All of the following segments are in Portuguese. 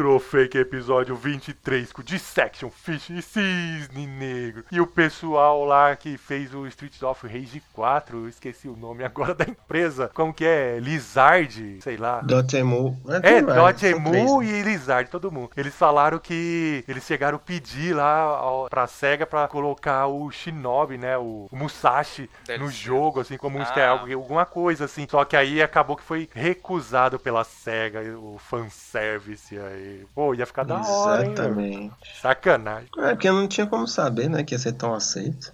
Retrofake episódio 23 com Dissection, Fish e Cisne Negro. E o pessoal lá que fez o Streets of Rage 4, eu esqueci o nome agora da empresa. Como que é? Lizard, sei lá. Dotemu. É, Dotemu e Lizard, todo mundo. Eles falaram que eles chegaram a pedir lá pra SEGA pra colocar o Shinobi, né? O, Musashi no jogo, assim, como um Ah. easter egg, alguma coisa assim. Só que aí acabou que foi recusado pela SEGA, o fanservice aí. Pô, ia ficar da hora, hein? Exatamente. Sacanagem. É, porque não tinha como saber, né, que ia ser tão aceito.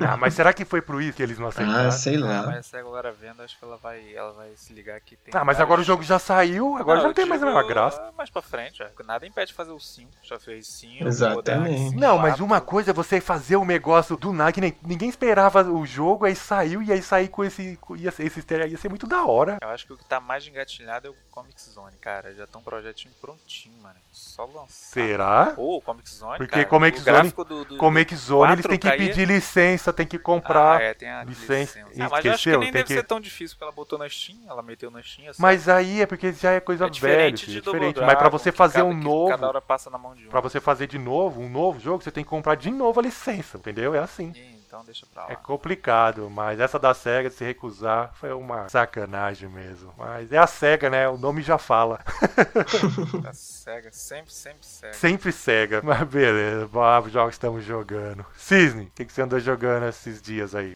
Ah, mas será que foi por isso que eles não aceitaram? Ah, sei Ah, lá. mas essa agora vendo, acho que ela vai, ela vai se ligar que tem. Ah, mas agora o jogo já saiu, agora já eu não tem mais a mesma graça. ah, Mais pra frente, é. nada impede de fazer o 5. Já fez 5. Exatamente. Não, mas uma coisa é você fazer um negócio do nada, que nem, ninguém esperava o jogo, aí saiu, e aí sair com esse. com- Ia, esse easter egg ia ser muito da hora. Eu acho que o que tá mais engatilhado é o Comic Zone, cara. Já tá um projetinho prontinho, mano. Só lançar. Será? Pô, o Comic Zone, Porque cara, Comic Zone- do, do, Comic Zone, eles têm que 4K pedir licença, tem que comprar. Ah, é, tem a licença. licença. Ah, mas eu acho que esqueceu? nem Tem deve que- ser tão difícil, porque ela botou na Steam, ela meteu na Steam. assim. Mas aí é porque já é coisa é velha, diferente filho, é diferente. Dragon, Mas pra você fazer cada- um novo, Cada hora passa na mão de um. pra você fazer de novo, um novo jogo, você tem que comprar de novo a licença, entendeu? É assim. Ih, Então deixa pra lá. É complicado, mas essa da SEGA de se recusar foi uma sacanagem mesmo. Mas é a SEGA, né? O nome já fala. Tá cega, sempre, sempre cega. Sempre SEGA. Mas beleza, vamos jogos que estamos jogando. Cisne, o que, que você andou jogando esses dias aí?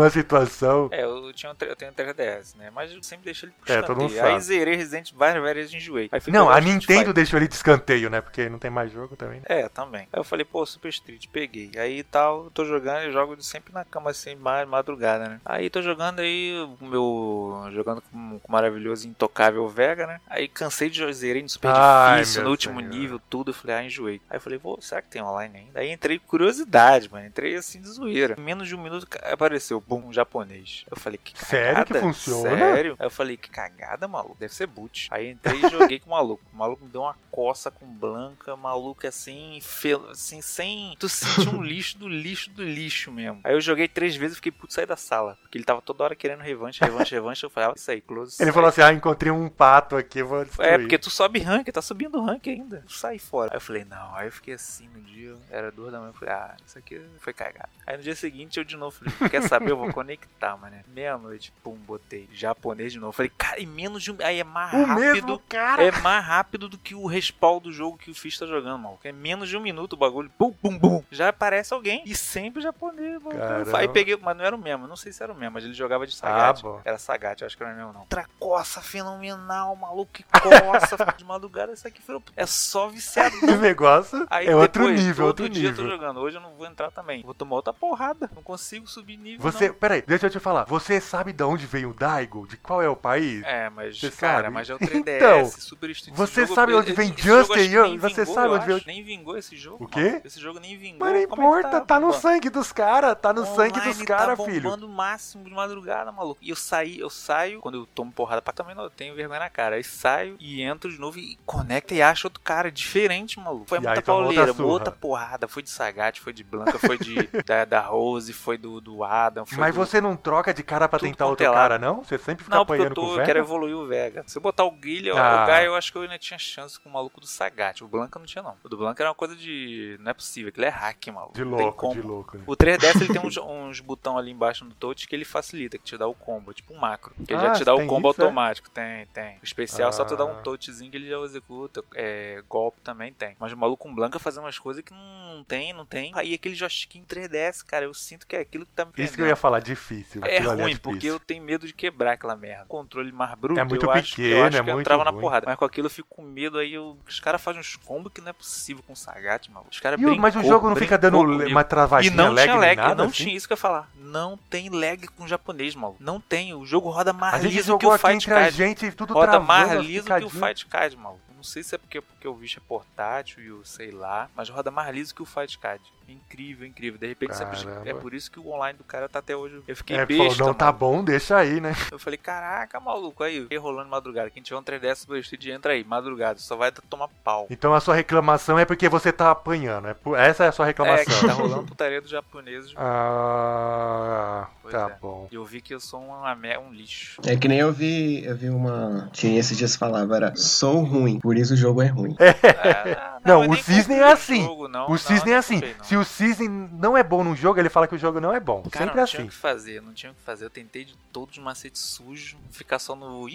Eu, Uma situação. É, eu, tinha eu tenho um 3DS, né? Mas eu sempre deixo ele pro É, todo mundo escanteio. Aí sabe. zerei Resident várias, várias vezes enjoei. Aí Não, a Nintendo deixou ele de escanteio, né? Porque não tem mais jogo também. É, também. Aí eu falei, pô, Super Street, peguei. Aí tal, eu tô jogando, eu jogo sempre na cama assim, ma- madrugada, né? Aí tô jogando aí, o meu. jogando com, com o maravilhoso Intocável Vega, né? Aí cansei de jogar, zerei no super Ai, difícil, no último senhor. nível, tudo. Eu falei, ah, enjoei. Aí eu falei, pô, será que tem online ainda? Aí entrei curiosidade, mano. Entrei assim de zoeira. Em menos de um minuto apareceu, um japonês. Eu falei, que cagada. Sério que funciona? Sério? Aí eu falei, que cagada, maluco. Deve ser boot. Aí entrei e joguei com o maluco. O maluco me deu uma coça com blanca, maluco assim, fe... assim, sem. Tu sentiu um lixo do lixo do lixo mesmo. Aí eu joguei três vezes e fiquei puto sair da sala. Porque ele tava toda hora querendo revanche, revanche, revanche. Eu falei, ah, isso aí, close. Ele sai. falou assim: ah, encontrei um pato aqui, vou destruir. É, porque tu sobe rank, tá subindo o rank ainda. Sai fora. Aí eu falei, não. Aí eu fiquei assim no dia, era duas da manhã. Eu falei, ah, isso aqui foi cagado. Aí no dia seguinte eu de novo falei, quer saber? Eu vou conectar, mano. Meia-noite, pum, botei. Japonês de novo. Falei, cara, em menos de um. Aí é mais O rápido. mesmo cara. É mais rápido do que o respawn do jogo que o Fish tá jogando, maluco. É menos de um minuto o bagulho. Bum, bum, bum. Já aparece alguém. E sempre japonês, maluco. Aí peguei, mas não era o mesmo. Não sei se era o mesmo, mas ele jogava de Ah, Sagat. bom. era Sagat, eu acho que não era o mesmo, não. Outra coça fenomenal, maluco. Que coça. de madrugada, isso aqui foi. É só viciado. Esse negócio Aí é outro depois, nível, outro outro dia eu tô nível. jogando. Hoje eu não vou entrar também. Vou tomar outra porrada. Não consigo subir nível. Você, não. Peraí, deixa eu te falar. Você sabe de onde veio o Daigo? De qual é o país? É, mas, Você cara, sabe? mas é o 3DS, Então, Super você jogo, sabe onde vem Just and You? nem Você vingou, sabe onde veio-. Nem vingou esse jogo. O quê? mano. Esse jogo nem vingou. Mas não é importa, tá, no bombando? sangue dos caras, tá no sangue dos Online caras, tá filho. bombando o máximo de madrugada, maluco. E eu saí, eu saio, quando eu tomo porrada pra também não eu tenho vergonha na cara. Aí saio e entro de novo e conecta e acho outro cara diferente, maluco. Foi E muita outra pauleira, surra. outra porrada. Foi de Sagat, foi de Blanca, foi de da, da Rose, foi do, do Adam. Foi Mas você não troca de cara pra Tudo tentar outro é cara, não? Você sempre fica Não, eu, apanhando com tô, eu quero evoluir o Vega. Se eu botar o Guilherme, Ah. o Gaio, eu acho que eu ainda tinha chance com o maluco do Sagat. O Blanca não tinha, não. O do Blanca era uma coisa de. Não é possível, aquilo é hack, maluco. De louco, de louco. né? O 3DS ele tem uns, uns botão ali embaixo no touch que ele facilita, que te dá o combo, tipo um macro. Que ele Ah, já te dá o combo isso, é? automático. Tem, tem. O especial só tu dá Ah. um touchzinho que ele já executa. É, golpe também tem. Mas o maluco com Blanca fazendo umas coisas que não, não tem, não tem. Aí aquele joystick em 3DS, cara, eu sinto que é aquilo que tá me Isso que eu prendendo. ia falar, difícil. É ali ruim, porque difícil. eu tenho medo de quebrar aquela merda. Controle mais bruto, É muito eu acho, que- eu pequeno, acho é que eu muito entrava na ruim. porrada. Mas com aquilo eu fico com medo, aí eu- os caras fazem uns combos que não é possível com o Sagat, maluco. Os caras E o- mas o jogo não fica dando comigo. uma E travadinha não lag tinha lag, nada, não assim? tinha isso que eu ia falar. Não tem lag com japonês, maluco. Não tem. O jogo roda mais A liso que o Fight entre a Card. gente, tudo Roda travando, mais as liso que o. Fight Card, maluco. Não sei se é porque, porque o bicho é portátil e o sei lá, mas roda mais liso que o Fight Card. Incrível, incrível. De repente, você- Caramba. é por isso que o online do cara tá até hoje. Eu fiquei É, besta. falou, não, tá bom, deixa aí, né? Eu falei, caraca, maluco, aí, fiquei rolando madrugada. Quem tiver um 3DS Super Street, entra aí, madrugada. Só vai tomar pau. Então a sua reclamação é porque você tá apanhando. É por- Essa é a sua É, reclamação. que tá rolando putaria dos japoneses. Ah, Pois tá é. bom. E eu vi que eu sou uma, me- um lixo. É que nem eu vi, eu vi uma. Tinha esses dias falava, era sou ruim, por isso o jogo é ruim. Ah, Não, eu o Cisne é assim. jogo, não. O Não, Cisne é assim. comprei, não. Se o Cisne não é bom num jogo, ele fala que o jogo não é bom. Cara, Sempre não tinha o assim. que fazer, não tinha o que fazer. Eu tentei de todos os macetes sujos, ficar só no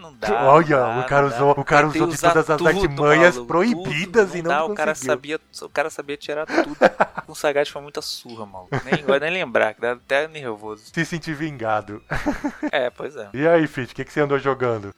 não dá. Olha, não dá, o cara não usou, o cara usou de todas as artimanhas maluco, proibidas tudo, e não dá, conseguiu. o cara sabia, o cara sabia tirar tudo. O Sagat foi muita surra, maluco. Nem, vai nem lembrar, que dá até nervoso. Se sentir vingado. É, pois é. E aí, Fit, o que, que você andou jogando?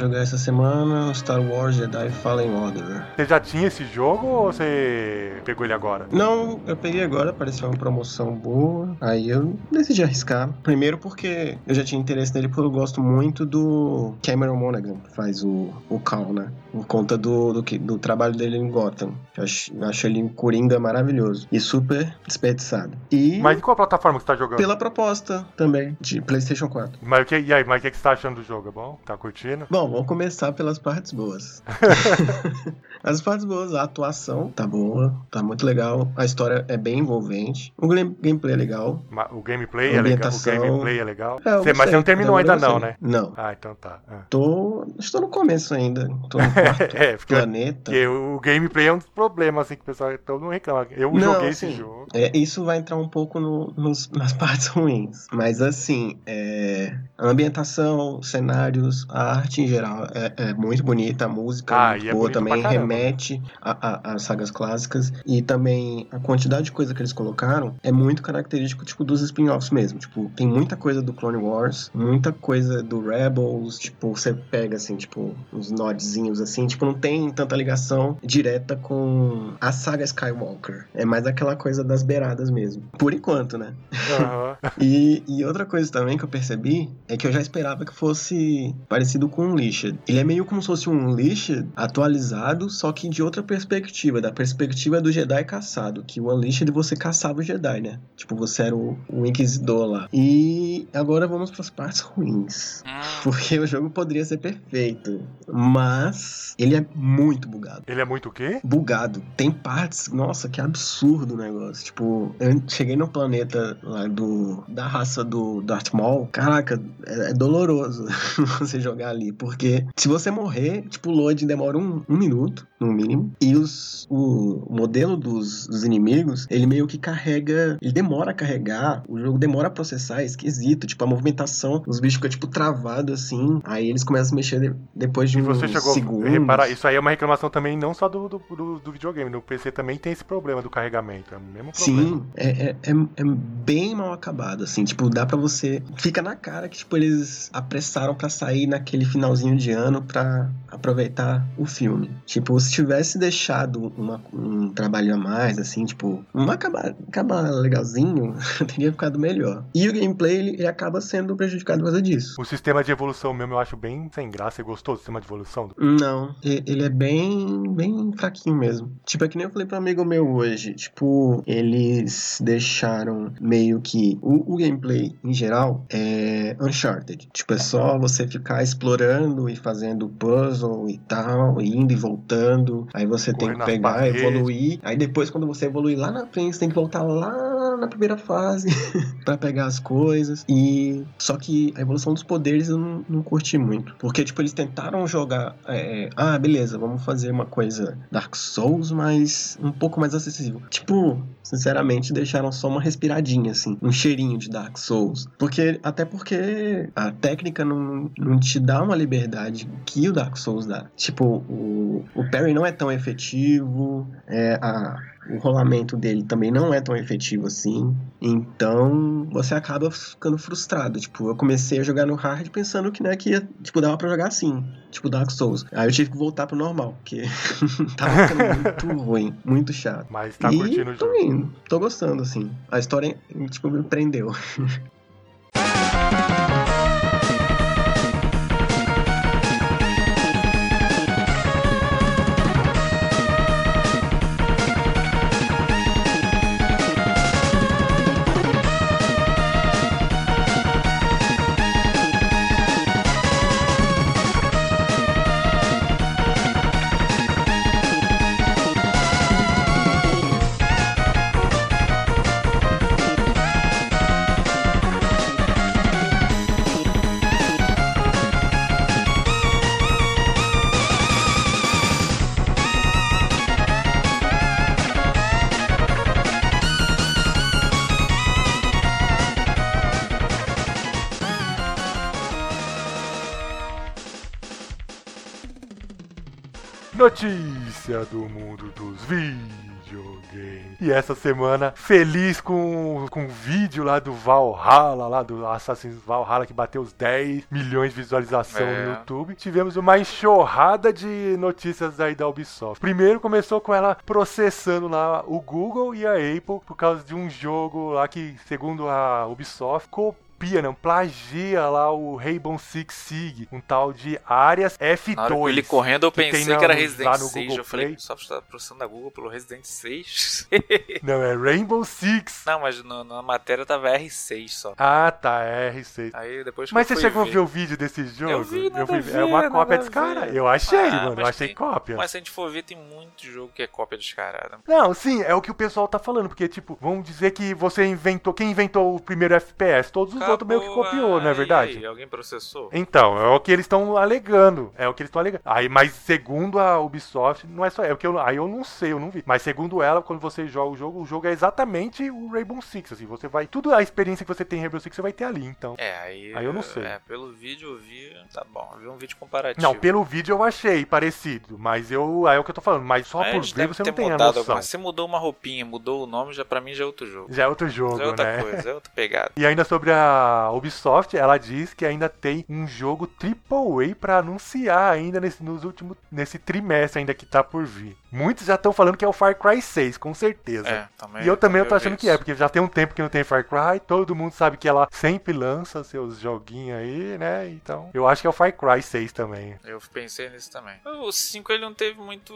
decision essa semana Star Wars Jedi Fallen Order. Você já tinha esse jogo ou você pegou ele agora? Não, eu peguei agora, apareceu uma promoção boa. Aí eu decidi arriscar. Primeiro porque eu já tinha interesse nele, porque eu gosto muito do Cameron Monaghan, que faz o, o Cal, né? Por conta do, do, que- do trabalho dele em Gotham. Eu acho, eu acho ele em Coringa maravilhoso. E super desperdiçado. E Mas em qual plataforma que você tá jogando? pela proposta também, de PlayStation 4. Mas o que, e aí, mas o que, que você tá achando do jogo? É bom? Tá curtindo? Bom, vamos começar pelas partes boas. As partes boas, a atuação tá boa, tá muito legal. A história é bem envolvente. O game- gameplay é legal. O gameplay é legal? O gameplay é legal? É, Você- mas você não terminou ainda não, né? Não. Ah, então tá. Ah. Tô. Estou no começo ainda. Tô no quarto É, porque, planeta. porque o gameplay é um dos problemas, assim, que o pessoal todo mundo reclama. Eu Não, joguei esse assim, jogo. É, isso vai entrar um pouco no- nos- nas partes ruins. Mas assim, é, a ambientação, cenários, a arte em geral é, é muito bonita, a música Ah, é muito e é boa também, remete às sagas clássicas. E também a quantidade de coisa que eles colocaram é muito característico tipo, dos spin-offs mesmo. Tipo, tem muita coisa do Clone Wars, muita coisa do Rebels. Tipo, você pega assim, tipo, uns nodzinhos assim. Tipo, não tem tanta ligação direta com a saga Skywalker. É mais aquela coisa das beiradas mesmo. Por enquanto, né? Aham. E, e outra coisa também que eu percebi é que eu já esperava que fosse parecido com um Ele é meio como se fosse um Unleashed atualizado, só que de outra perspectiva, da perspectiva do Jedi caçado, que o Unleashed você caçava o Jedi, né? Tipo, você era o, o Inquisidor lá. E agora vamos para as partes ruins. Hum, Porque o jogo poderia ser perfeito, mas ele é muito bugado Ele é muito o quê? bugado. Tem partes, nossa, que absurdo o negócio. Tipo, eu cheguei no planeta lá do da raça do Darth Maul. Caraca, é, é doloroso você jogar ali, porque se você morrer, tipo, o load demora um, um minuto, no mínimo, e os, o modelo dos, dos inimigos, ele meio que carrega, ele demora a carregar, o jogo demora a processar, é esquisito, tipo, a movimentação, os bichos ficam, tipo, travados assim, aí eles começam a mexer de- depois de E uns você chegou segundos. a reparar, isso aí é uma reclamação também não só do, do, do- do videogame, no PC também tem esse problema do carregamento, é o mesmo problema. Sim, é, é, é, é bem mal acabado, assim, tipo, dá pra você... Fica na cara que, tipo, eles apressaram pra sair naquele finalzinho de ano pra aproveitar o filme. Tipo, se tivesse deixado uma- um trabalho a mais, assim, tipo, um acabar, acabar legalzinho, teria ficado melhor. E o gameplay, ele, ele acaba sendo prejudicado por causa disso. O sistema de evolução mesmo eu acho bem sem graça. Você gostou do sistema de evolução? Não, e- ele é bem, bem fraquinho mesmo. Tipo, é que nem eu falei pra um amigo meu hoje. Tipo, eles deixaram meio que o, o gameplay em geral é Uncharted. Tipo, é só você ficar explorando e fazendo puzzle e tal, indo e voltando. Aí você tem que pegar, evoluir. Aí depois, quando você evoluir lá na frente, você tem que voltar lá na primeira fase pra pegar as coisas. E só que a evolução dos poderes eu não, não curti muito. Porque, tipo, eles tentaram jogar. é, é, ah, beleza, vamos fazer uma coisa Dark Souls, mas um pouco mais acessível. Tipo, sinceramente, deixaram só uma respiradinha, assim, um cheirinho de Dark Souls. Porque, até porque a técnica não, não te dá uma liberdade que o Dark Souls dá. Tipo, o, o parry não é tão efetivo, é, a, o rolamento dele também não é tão efetivo assim. Então você acaba ficando frustrado. Tipo, eu comecei a jogar no hard pensando que, né, que ia, tipo, dava pra jogar assim, tipo Dark Souls. Aí eu tive que voltar pro normal, porque tava ficando muito ruim, muito chato. Mas tá e curtindo o tô jogo. indo, tô gostando, assim. A história, tipo, me prendeu. Notícia do mundo dos videogames. E essa semana, feliz com, com o vídeo lá do Valhalla, lá do Assassin's Valhalla, que bateu os 10 milhões de visualização É. no YouTube. Tivemos uma enxurrada de notícias aí da Ubisoft. Primeiro começou com ela processando lá o Google e a Apple por causa de um jogo lá que, segundo a Ubisoft, copia, não, plagia lá o Rainbow Six Siege, um tal de Arias F2. Na hora que ele correndo, eu que pensei na- que era Resident no 6. Google Eu falei, Play. só está processando a Google pelo Resident 6. Não, é Rainbow Six. Não, mas no- na matéria tava R6 só. Ah, tá, é R6. Aí depois que Mas eu você fui chegou a ver o vídeo desse jogo? Eu vi, nada fui ver. ver, É uma cópia descarada. ver. Eu achei, Ah, mano. Eu achei tem- cópia. Mas se a gente for ver, tem muito jogo que é cópia descarada. Não, sim, é o que o pessoal tá falando. Porque, tipo, vamos dizer que você inventou. Quem inventou o primeiro FPS? Todos os outros meio que Acabou, copiou, não é verdade? aí, alguém processou? Então, é o que eles estão alegando. É o que eles estão alegando. Aí, mas segundo a Ubisoft, não é só. É o que eu, aí eu não sei, eu não vi. Mas segundo ela, quando você joga o jogo, o jogo é exatamente o Rainbow Six. Assim, você vai. Tudo a experiência que você tem em Rainbow Six, você vai ter ali, então. É, aí. Aí eu não sei. É, pelo vídeo eu vi. Tá bom, eu vi um vídeo comparativo. Não, pelo vídeo eu achei parecido, mas eu. Aí é o que eu tô falando, mas só Aí por ver você não tem a noção. alguma- Se mudou uma roupinha, mudou o nome, já pra mim já é outro jogo. Já é outro jogo, Já é outra né? coisa, é outra pegada. E ainda sobre a Ubisoft, ela diz que ainda tem um jogo AAA pra anunciar ainda nesse, nos últimos, nesse trimestre ainda que tá por vir. Muitos já estão falando que é o Far Cry 6, com certeza. É, também. E eu também eu tô achando que é, porque já tem um tempo que não tem Far Cry, todo mundo sabe que ela sempre lança seus joguinhos aí, né? Então, eu acho que é o Far Cry 6 também. Eu pensei nisso também. O 5 ele não teve muito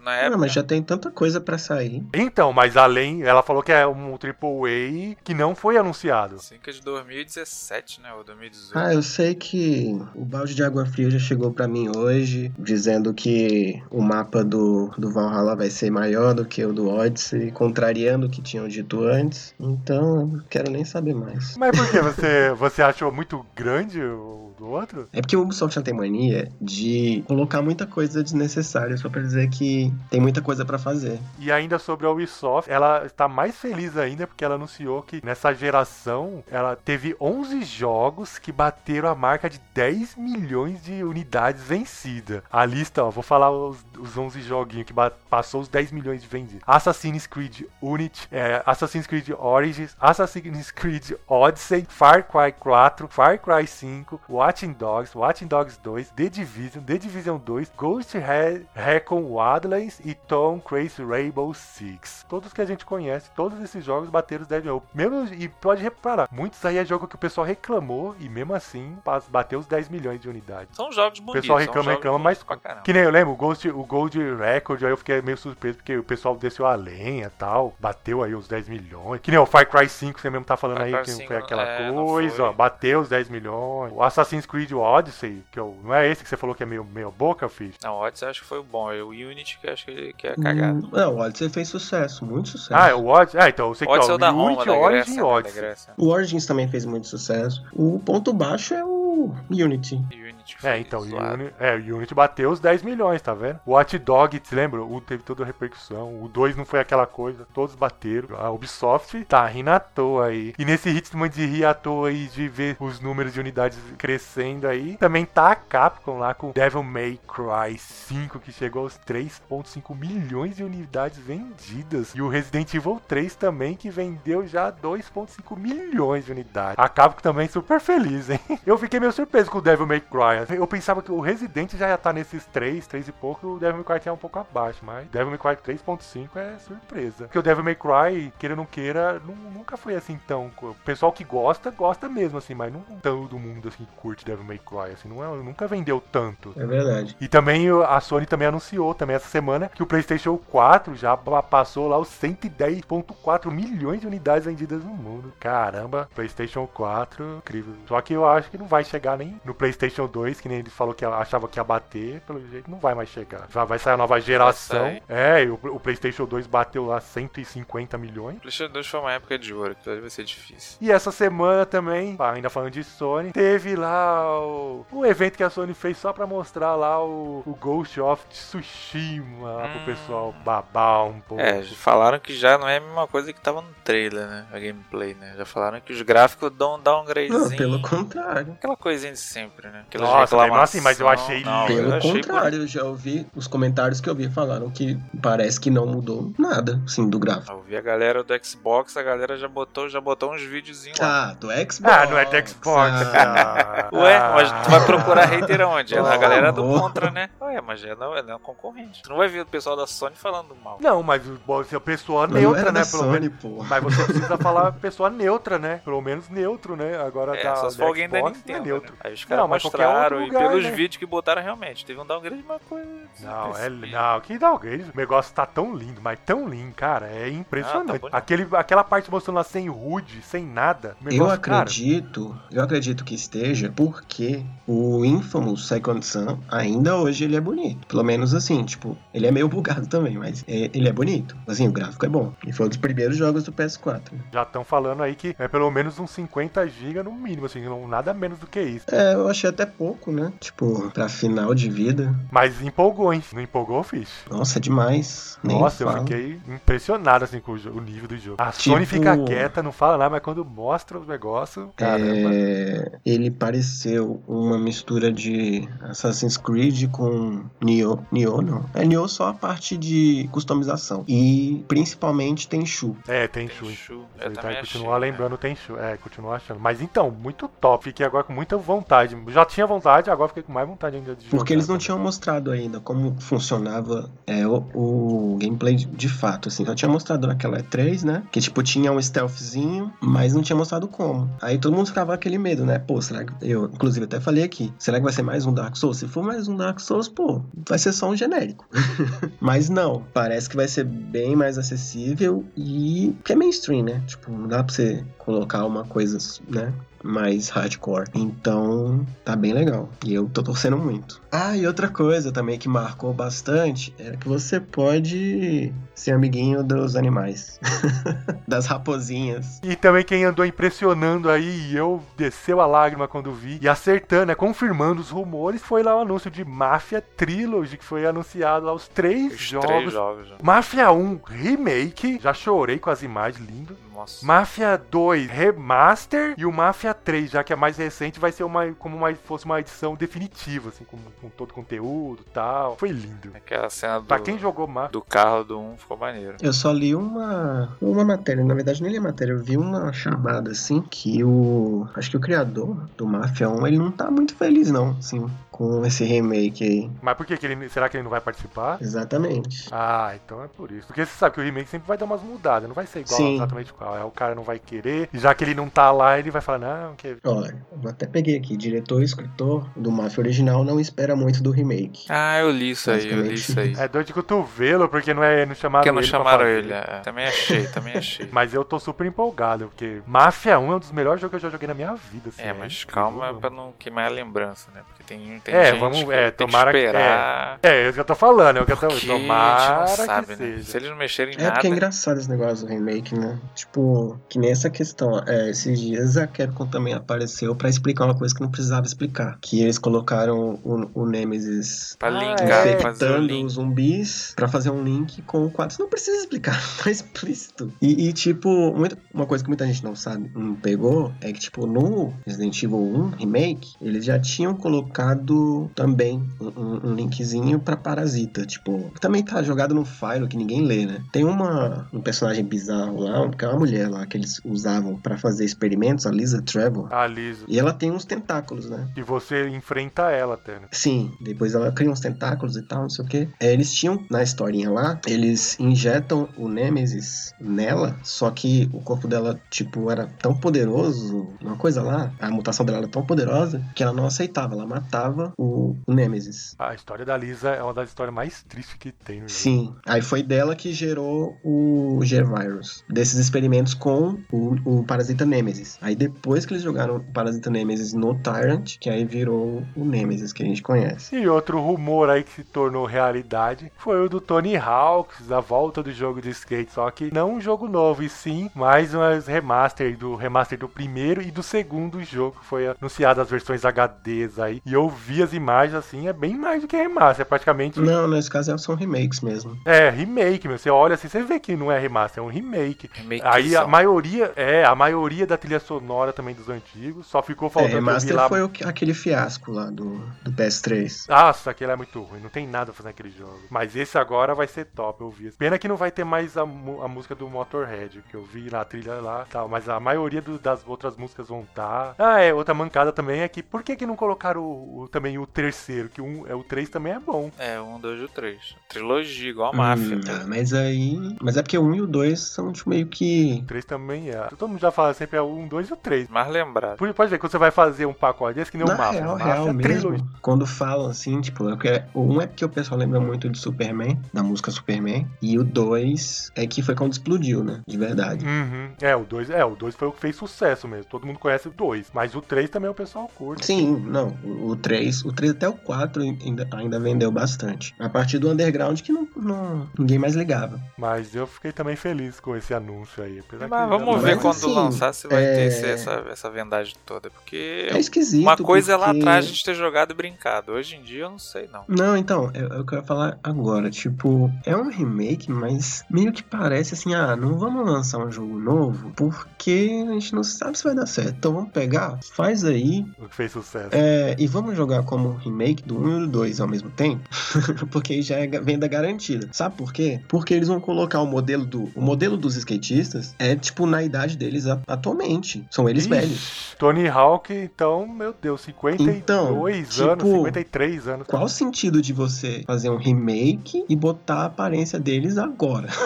na época. mas já tem tanta coisa pra sair. Então, mas além, ela falou que é um AAA que não foi anunciado. 5 é de 2017, né? Ou 2018. Ah, eu sei que o balde de água fria já chegou pra mim hoje, dizendo que o mapa do, do Valhalla vai ser maior do que o do Odyssey, contrariando o que tinham dito antes. Então, eu não quero nem saber mais. Mas por que você, você achou muito grande o do outro? É porque o Ubisoft já tem mania de colocar muita coisa desnecessária só pra dizer que tem muita coisa pra fazer. E ainda sobre a Ubisoft, ela está mais feliz ainda porque ela anunciou que nessa geração ela teve 11 jogos que bateram a marca de 10 milhões de unidades vencidas. A lista, ó, vou falar os, os 11 joguinhos que passou os 10 milhões de vendidos. Assassin's Creed Unity, é, Assassin's Creed Origins, Assassin's Creed Odyssey, Far Cry 4, Far Cry 5, Watching Dogs, Watching Dogs 2, The Division, The Division 2, Ghost Re- Recon Wildlands e Tom Cruise Rainbow Six. Todos que a gente conhece, todos esses jogos bateram os 10 milhões. Mesmo, e pode reparar, muitos aí é jogo que o pessoal reclamou e mesmo assim bateu os 10 milhões de unidades. São jogos O bonitos. pessoal são reclama, reclama, mas. Que nem eu lembro, o Ghost, o Gold Record, aí eu fiquei meio surpreso porque o pessoal desceu a lenha e tal. Bateu aí os 10 milhões. Que nem o Far Cry 5, você mesmo tá falando Far aí Cry que 5 foi aquela é, coisa, ó. Bateu os 10 milhões. O Assassin's Assassin's Creed Odyssey, que eu, não é esse que você falou que é meio, meio boca, Fish? Não, o Odyssey eu acho que foi o bom. O Unity que eu acho que, que é cagado. Hum, Não, o Odyssey fez sucesso, muito sucesso. Ah, é o Odyssey? Ah, então eu sei que Odyssey é o da o Roma, Unity, da Origin Grécia, e né, da Odyssey. O Origins também fez muito sucesso. O ponto baixo é o Unity. Unity É, então, o zoado. Uni- é, o Unity bateu os 10 milhões, tá vendo? O Watch Dog, se lembra? O teve toda a repercussão. O 2 não foi aquela coisa, todos bateram. A Ubisoft tá rindo à toa aí. E nesse ritmo de rir à toa aí, de ver os números de unidades crescendo aí, também tá a Capcom lá com Devil May Cry 5, que chegou aos 3,5 milhões de unidades vendidas. E o Resident Evil 3 também, que vendeu já 2,5 milhões de unidades. A Capcom também super feliz, hein? Eu fiquei meio surpreso com o Devil May Cry. Eu pensava que o Resident já ia estar nesses 3, 3 e pouco, e o Devil May Cry tinha um pouco abaixo, mas Devil May Cry 3.5 é surpresa. Porque o Devil May Cry, queira ou não queira, nu- nunca foi assim tão... O pessoal que gosta, gosta mesmo, assim, mas não todo mundo, assim, curte Devil May Cry, assim, não é, nunca vendeu tanto. É verdade. E também a Sony também anunciou também essa semana que o PlayStation 4 já pa- passou lá os 110.4 milhões de unidades vendidas no mundo. Caramba, PlayStation 4, incrível. Só que eu acho que não vai chegar nem no PlayStation 2, que nem ele falou que achava que ia bater, pelo jeito não vai mais chegar. Já vai sair a nova geração. É, e o, o PlayStation 2 bateu lá 150 milhões. PlayStation 2 foi uma época de ouro, que vai ser difícil. E essa semana também, ainda falando de Sony, teve lá o, um evento que a Sony fez só pra mostrar lá o, o Ghost of Tsushima lá pro Hum. pessoal babar um pouco. É, falaram que já não é a mesma coisa que tava no trailer, né? A gameplay, né? Já falaram que os gráficos dão um downgradezinho. Não, pelo contrário. Aquela coisinha de sempre, né? Aquelas Nossa, mesmo reclamações. assim, mas eu achei Não, lindo. eu Pelo achei contrário, eu já ouvi os comentários que eu vi falaram que parece que não mudou nada, assim, do gráfico. Eu vi a galera do Xbox, a galera já botou, já botou uns videozinhos lá. Ah, do Xbox. Ah, não é do Xbox. Ah. Ué, mas tu vai procurar hater aonde? É Oh, galera do contra, né? Ué, mas é não, é não concorrente. Tu não vai ver o pessoal da Sony falando mal. Não, mas bom, se a pessoa não neutra, né? Pelo Sony, menos. pô. Mas você precisa falar pessoa neutra, né? Pelo menos neutro, né? Agora É, da, só se for alguém da Xbox, Nintendo. é né? neutro. Aí os caras Não, mas qualquer mostraram outro e lugar, pelos né? vídeos que botaram realmente. Teve um downgrade, uma coisa. Não, é, não, que downgrade. O negócio tá tão lindo, mas tão lindo, cara. É impressionante. Ah, tá. Aquele, aquela parte mostrando lá sem HUD, sem nada. o Eu negócio, cara, acredito, eu acredito que esteja porque o Infamous Second Son ainda hoje ele é bonito. Pelo menos assim, tipo, ele é meio bugado também, mas é- ele é bonito. Assim, o gráfico é bom. E foi um dos primeiros jogos do PS4. já estão falando aí que é pelo menos uns 50 GB no mínimo, assim, não, nada menos do que isso. É, eu achei até pouco, né? Tipo, pra final de vida. Mas empolgou, hein? Não empolgou, Fish? Nossa, é demais. Nem Nossa, eu fiquei impressionado assim com o, nível do jogo. A Tipo- Sony fica quieta, não fala nada, mas quando mostra os negócios, caramba. É, ele pareceu uma mistura de Assassin's Creed com Nioh. Nioh não. É Nioh só a parte de customização. E principalmente Tenchu. É, Shu. Shu. Ele tá, continua achei, lembrando tem Shu. É, continua achando. Mas então, muito top. Fiquei agora com muita vontade. Já tinha vontade, agora fiquei com mais vontade ainda de jogar. Porque eles não tinham mostrado ainda como funcionava é, o, o gameplay de, fato, assim. Só tinha mostrado naquela E3, né? Que, tipo, tinha um stealthzinho, mas não tinha mostrado como. Aí todo mundo ficava aquele medo, né? Pô, será que... Eu, inclusive, até falei aqui. Será que vai ser mais um Dark Souls? Se for mais um Dark Souls, pô, vai ser só um genérico. mas não. Parece que vai ser bem mais acessível e... Que é mainstream, né? Tipo, não dá pra você colocar uma coisa, né? Mais hardcore. Então, tá bem legal. E eu tô torcendo muito. Ah, e outra coisa também que marcou bastante é que você pode ser amiguinho dos animais. das raposinhas. E também quem andou impressionando aí, e eu desceu a lágrima quando vi, e acertando, né, confirmando os rumores, foi lá o anúncio de Mafia Trilogy, que foi anunciado lá os três Os jogos. três jogos. já. Mafia 1 Remake, já chorei com as imagens, lindo. Nossa. Mafia 2 Remaster e o Mafia 3, já que é mais recente, vai ser uma, como uma, fosse uma edição definitiva, assim, com, com todo o conteúdo e tal. Foi lindo. Aquela cena do, Pra quem jogou Mafia. do carro do 1 ficou maneiro. Eu só li uma, uma matéria, na verdade nem li a matéria, eu vi uma chamada assim que o. Acho que o criador do Mafia 1 ele não tá muito feliz, não. Assim, com esse remake aí. Mas por que, que ele. Será que ele não vai participar? Exatamente. Ah, então é por isso. Porque você sabe que o remake sempre vai dar umas mudadas, não vai ser igual Sim. exatamente qual. É, o cara não vai querer, já que ele não tá lá, ele vai falar, não, que. Olha, eu até peguei aqui, diretor e escritor do Mafia original não espera muito do remake. Ah, eu li isso aí, eu li isso aí. É dor de cotovelo, porque não, é, não chamaram Porque não ele. chamaram ele. é. Também achei, também achei. Mas eu tô super empolgado, porque Mafia 1 é um dos melhores jogos que eu já joguei na minha vida. Assim, É, mas incrível. calma pra não queimar a lembrança, né? Porque tem, tem É, gente vamos- que é, tem tomara que que- esperar. É, é isso que eu tô falando, é o que eu tô. Tomara não que sabe, né? seja. Se eles não mexerem em É nada. porque é engraçado esse negócio do remake, né? Tipo, que nem essa questão. É, esses dias a Capcom também apareceu pra explicar uma coisa que não precisava explicar. Que eles colocaram o, o Nemesis Pra Ah, linkar, é. infectando link. os zumbis pra fazer um link com o quadro. Isso não precisa explicar, tá explícito. E, e, tipo, muita- uma coisa que muita gente não sabe, não pegou, é que, tipo, no Resident Evil 1 Remake, eles já tinham colocado também um, um- linkzinho pra Parasita. Tipo, que também tá jogado no file que ninguém lê, né? Tem uma, um personagem bizarro lá, que é uma mulher lá, que eles usavam pra fazer experimentos, a Lisa Trevor. A Liso. E ela tem uns tentáculos, né? E você enfrenta ela até, né? Sim, depois ela cria uns tentáculos e tal, não sei o que. eles tinham, na historinha lá, eles injetam o Nemesis nela, só que o corpo dela, tipo, era tão poderoso, uma coisa lá, a mutação dela era tão poderosa, que ela não aceitava, ela matava o, o Nemesis. A história da Lisa é uma das histórias mais tristes que tem no jogo. Sim, aí foi dela que gerou o G-Virus, desses experimentos com o, o Parasita Nemesis. Aí depois que eles jogaram o Parasita Nemesis no Tyrant, que aí virou o Nemesis que a gente conhece. E outro rumor aí que se tornou realidade foi o do Tony Hawks, a volta do jogo de skate, só que não um jogo novo, e sim mais umas remaster do remaster do primeiro e do segundo jogo, foi anunciado as versões HDs aí. E eu vi as imagens assim, é bem mais do que remaster, é praticamente Não, nesse caso são remakes mesmo. é remake, meu. Você olha assim, você vê que não é remaster, é um remake. Remakezão. Aí a maioria, é, a maioria da trilha sonora também dos antigos, só ficou É, faltando vi remaster lá foi o que- aquele fiasco lá do, do PS3. Nossa, aquele é muito ruim, não tem nada fazendo aquele jogo. Mas esse agora vai ser top, eu vi. Pena que não vai ter mais a, a música do Motorhead, que eu vi na trilha lá e tal. Mas a maioria do- das outras músicas vão estar. Ah, é, outra mancada também é que por que, que não colocaram o, o- também o terceiro? Que um, é, o 3 também é bom. É, um, dois e o três. Trilogia, igual a máfia. Hum, tá? ah, mas aí. Mas é porque o 1 e o 2 são tipo, meio que. O 3 também é. Todo mundo já fala sempre é o 1, 2 e o 3. Mais lembrado. Por- Pode ver, quando você vai fazer um pacote desse, que nem o Na mapa. real, Mapa real é mesmo. trilogia. Quando falam assim, tipo, é porque o 1 é porque o pessoal lembra muito de Superman, da música Superman. E o 2 é que foi quando explodiu, né? De verdade. Uhum. É, o 2 é, o 2 foi o que fez sucesso mesmo. Todo mundo conhece o 2. Mas o 3 também o pessoal curte. Sim, não. O 3, o 3 até o 4 ainda, ainda vendeu bastante. A partir do Underground que não, não- ninguém mais ligava. Mas eu fiquei também feliz com esse anúncio aí. Mas que vamos ver Mas, quando assim, lançar se vai é- ter esse- essa, essa vendagem toda. Porque É esquisito. uma coisa é lá porque- atrás a gente ter jogado e brincado. Hoje em dia eu não sei, não. Não, então, é, é o que eu ia falar agora. Tipo, é um remake, mas meio que parece assim: ah, não vamos lançar um jogo novo porque a gente não sabe se vai dar certo. Então vamos pegar, faz aí O que fez sucesso. é, e vamos jogar como remake do 1 e do 2 ao mesmo tempo, porque aí já é venda garantida. Sabe por quê? Porque eles vão colocar o modelo do. O modelo dos skatistas é tipo na idade deles a- atualmente. São eles Ixi, velhos. Tony Hawk, então, meu Deus, 52 Então, anos, tipo, 53 anos. Qual o sentido de você fazer um remake e botar a aparência deles agora?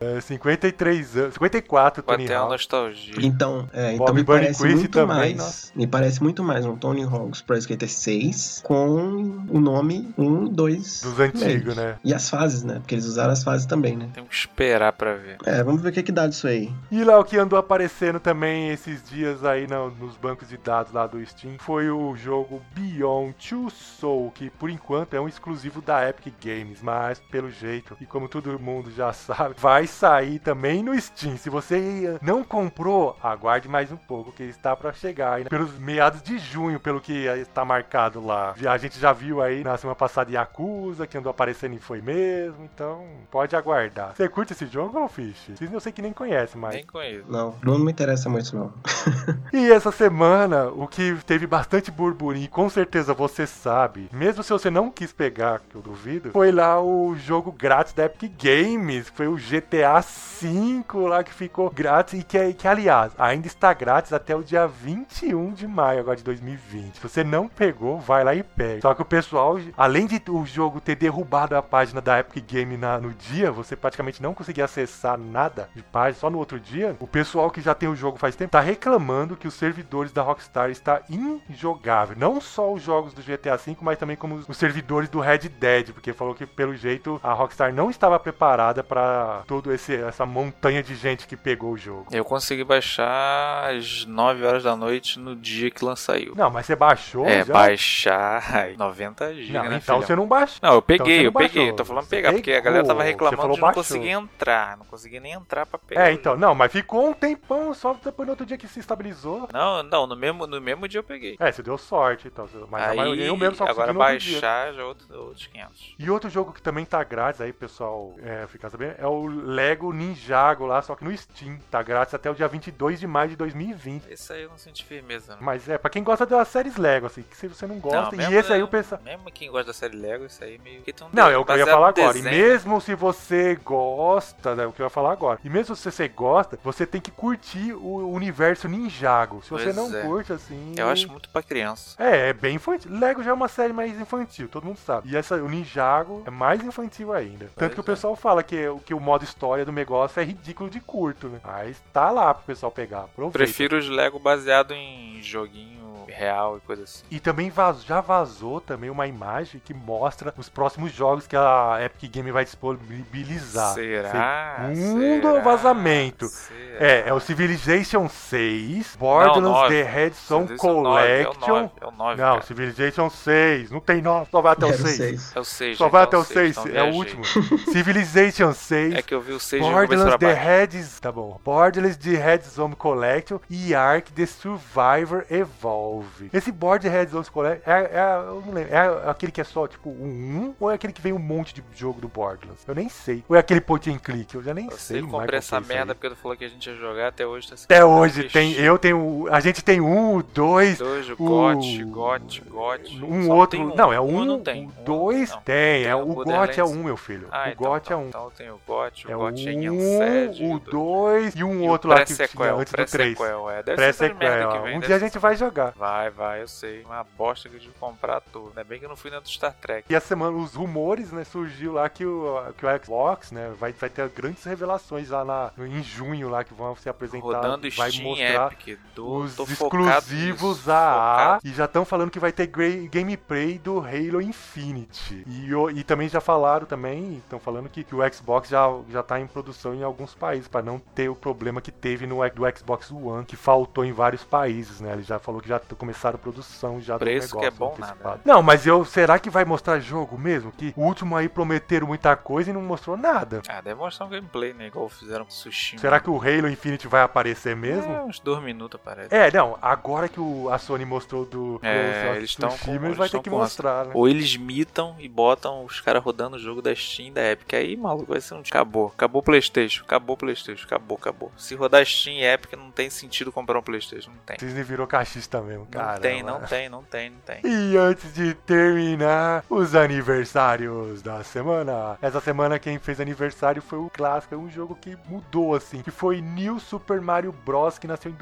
É, 53 anos, 54 Tony uma Hawk. nostalgia. Então, é, então Bob me Bunny parece muito também, mais. nossa. Me parece muito mais um Tony Hawk's Pro Skater 6 com o nome 1, 2. Dos antigos, né? E as fases, né? Porque eles usaram as fases também, né? Temos que esperar pra ver. É, vamos ver o que, que dá disso aí. E lá o que andou aparecendo também esses dias aí nos bancos de dados lá do Steam foi o jogo Beyond Two Soul, que por enquanto é um exclusivo da Epic Games, mas pelo jeito, e como todo mundo já sabe, vai sair também no Steam. Se você não comprou, aguarde mais um pouco, que está para chegar aí pelos meados de junho, pelo que está marcado lá. A gente já viu aí na semana passada Yakuza, que andou aparecendo e foi mesmo, então pode aguardar. Você curte esse jogo, ou Fish? Eu sei que nem conhece, mas Nem conheço. Não, não me interessa muito, não. e essa semana, o que teve bastante burburinho, e com certeza você sabe, mesmo se você não quis pegar, que eu duvido, foi lá o jogo grátis da Epic Games, foi o GTA V lá que ficou grátis e que, que aliás, ainda está grátis até o dia 21 de maio agora de 2020. Se você não pegou, jogou, vai lá e pega. Só que o pessoal, além de o jogo ter derrubado a página da Epic Game na, no dia, você praticamente não conseguia acessar nada de página, só no outro dia, o pessoal que já tem o jogo faz tempo tá reclamando que os servidores da Rockstar está injogável. Não só os jogos do GTA V, mas também como os servidores do Red Dead, porque falou que pelo jeito a Rockstar não estava preparada para todo esse essa montanha de gente que pegou o jogo. Eu consegui baixar às 9 horas da noite no dia que lançou. Não, mas você baixou É, já? Baixar 90 GB, Não, né, então filhão? você não baixou. Não, eu Então peguei, você eu peguei. Eu tô falando Você pegar, porque a galera tava reclamando de não conseguir entrar. Não conseguia nem entrar pra pegar. É, então, não, mas ficou um tempão só depois no outro dia que se estabilizou. Não, não, no mesmo, no mesmo dia eu peguei. É, você deu sorte, então. Mas a aí, maioria eu mesmo só consegui agora dia. baixar já é outro, outros 500. E outro jogo que também tá grátis aí, pessoal, é, ficar sabendo, é o Lego Ninjago lá, só que no Steam. Tá grátis até o dia 22 de maio de 2020. Esse aí eu não senti firmeza, não. Mas é, pra quem gosta das séries Lego, assim, que se você não gosta, Não, e esse aí o pessoal... Mesmo quem gosta da série Lego, isso aí meio que um Não, é o que eu ia falar agora. E desenho. mesmo se você gosta, né, o que eu ia falar agora. E mesmo se você gosta, você tem que curtir o universo Ninjago. Se você Pois não é. curte, assim. Eu acho muito pra criança. É, é bem infantil. Lego já é uma série mais infantil, todo mundo sabe. E essa, o Ninjago é mais infantil ainda. Tanto Pois que o é. pessoal fala que, o- que o modo história do negócio é ridículo de curto, né? Mas tá lá pro pessoal pegar. Aproveita. Prefiro os Lego baseado em joguinho real e coisa assim. E também vaz- já vazou também uma imagem que mostra os próximos jogos que a Epic Game vai disponibilizar. Será? Segundo Será? o vazamento. Será? É, é o Civilization 6, Borderlands nove. The Redstone Esse é o nove, É o Collection. 9, é o 9, Não, cara. Civilization 6, não tem 9, só vai até o Era o 6. 6. É o 6. Só vai é até o seis, 6, então é o último. Civilization 6, É que eu vi o 6 de cabeça pra Borderlands The. Heads, tá bom. Borderlands The Heads Home Collection e Ark The Survivor Evolve. Esse Borderlands Home Collection é, é, eu não lembro, é aquele que é só tipo um 1 ou é aquele que vem um monte de jogo do Borderlands? Eu nem sei. Ou é aquele point and click? Eu já nem Eu sei. mais comprei essa é isso aí. merda porque tu falou que a gente ia jogar até hoje. Tá Até hoje tem, eu tenho, a gente tem um, dois, Dois, o o- GOT, GOT, GOT. um Só outro, tem não, é um, não tem. o Um dois não. tem, é o o GOT é um, meu filho. Ah, o então, GOT é tá. um. Então tem o GOT, o É GOT 1, Ansed, o 2 e um outro lá que tinha antes do 3. pré-sequel, é. Deve merda Pré-sequel. que vem. Um dia a gente vai jogar. Vai, vai, eu sei. Uma bosta que eu tive que comprar tudo. Ainda bem que eu não fui dentro do Star Trek. E a semana, os rumores, né, surgiu lá que o, que o Xbox, né, vai, vai ter grandes revelações lá na, em junho lá que vão ser apresentadas. Rodando vai Steam mostrar Epic. Do, os exclusivos nisso, AA focado. e já estão falando que vai ter gameplay do Halo Infinity. E, e também já falaram também, estão falando que, que o Xbox já, já tá em produção em alguns países para não ter o problema que teve no do Xbox One, que faltou em vários países, né? Ele já falou que já t- começaram a produção já Preço do que é negócio bom antecipado. nada, né? Não, mas eu será que vai mostrar jogo mesmo? Que o último aí prometeram muita coisa e não mostrou nada. Ah, deve mostrar um gameplay, né? Igual fizeram com o Sushi. Será que o Halo Infinite vai aparecer mesmo? É, uns dois minutos aparece. É, não, agora que o, a Sony mostrou do É, eles tão com- Tsushima, eles vai ter que mostrar, né? Ou eles mitam e botam os caras rodando o jogo da Steam da Epic. Aí, maluco, vai ser um. Acabou. Acabou o PlayStation. Acabou o PlayStation. Acabou, acabou. Se rodar Steam e Epic, não tem sentido comprar um PlayStation. Não tem. Disney virou cachista mesmo, Não tem, não tem, não tem, não tem. E antes de terminar, os aniversários da semana. Essa semana quem fez aniversário foi o clássico, um jogo que mudou assim, que foi New Super Mario Bros, que nasceu em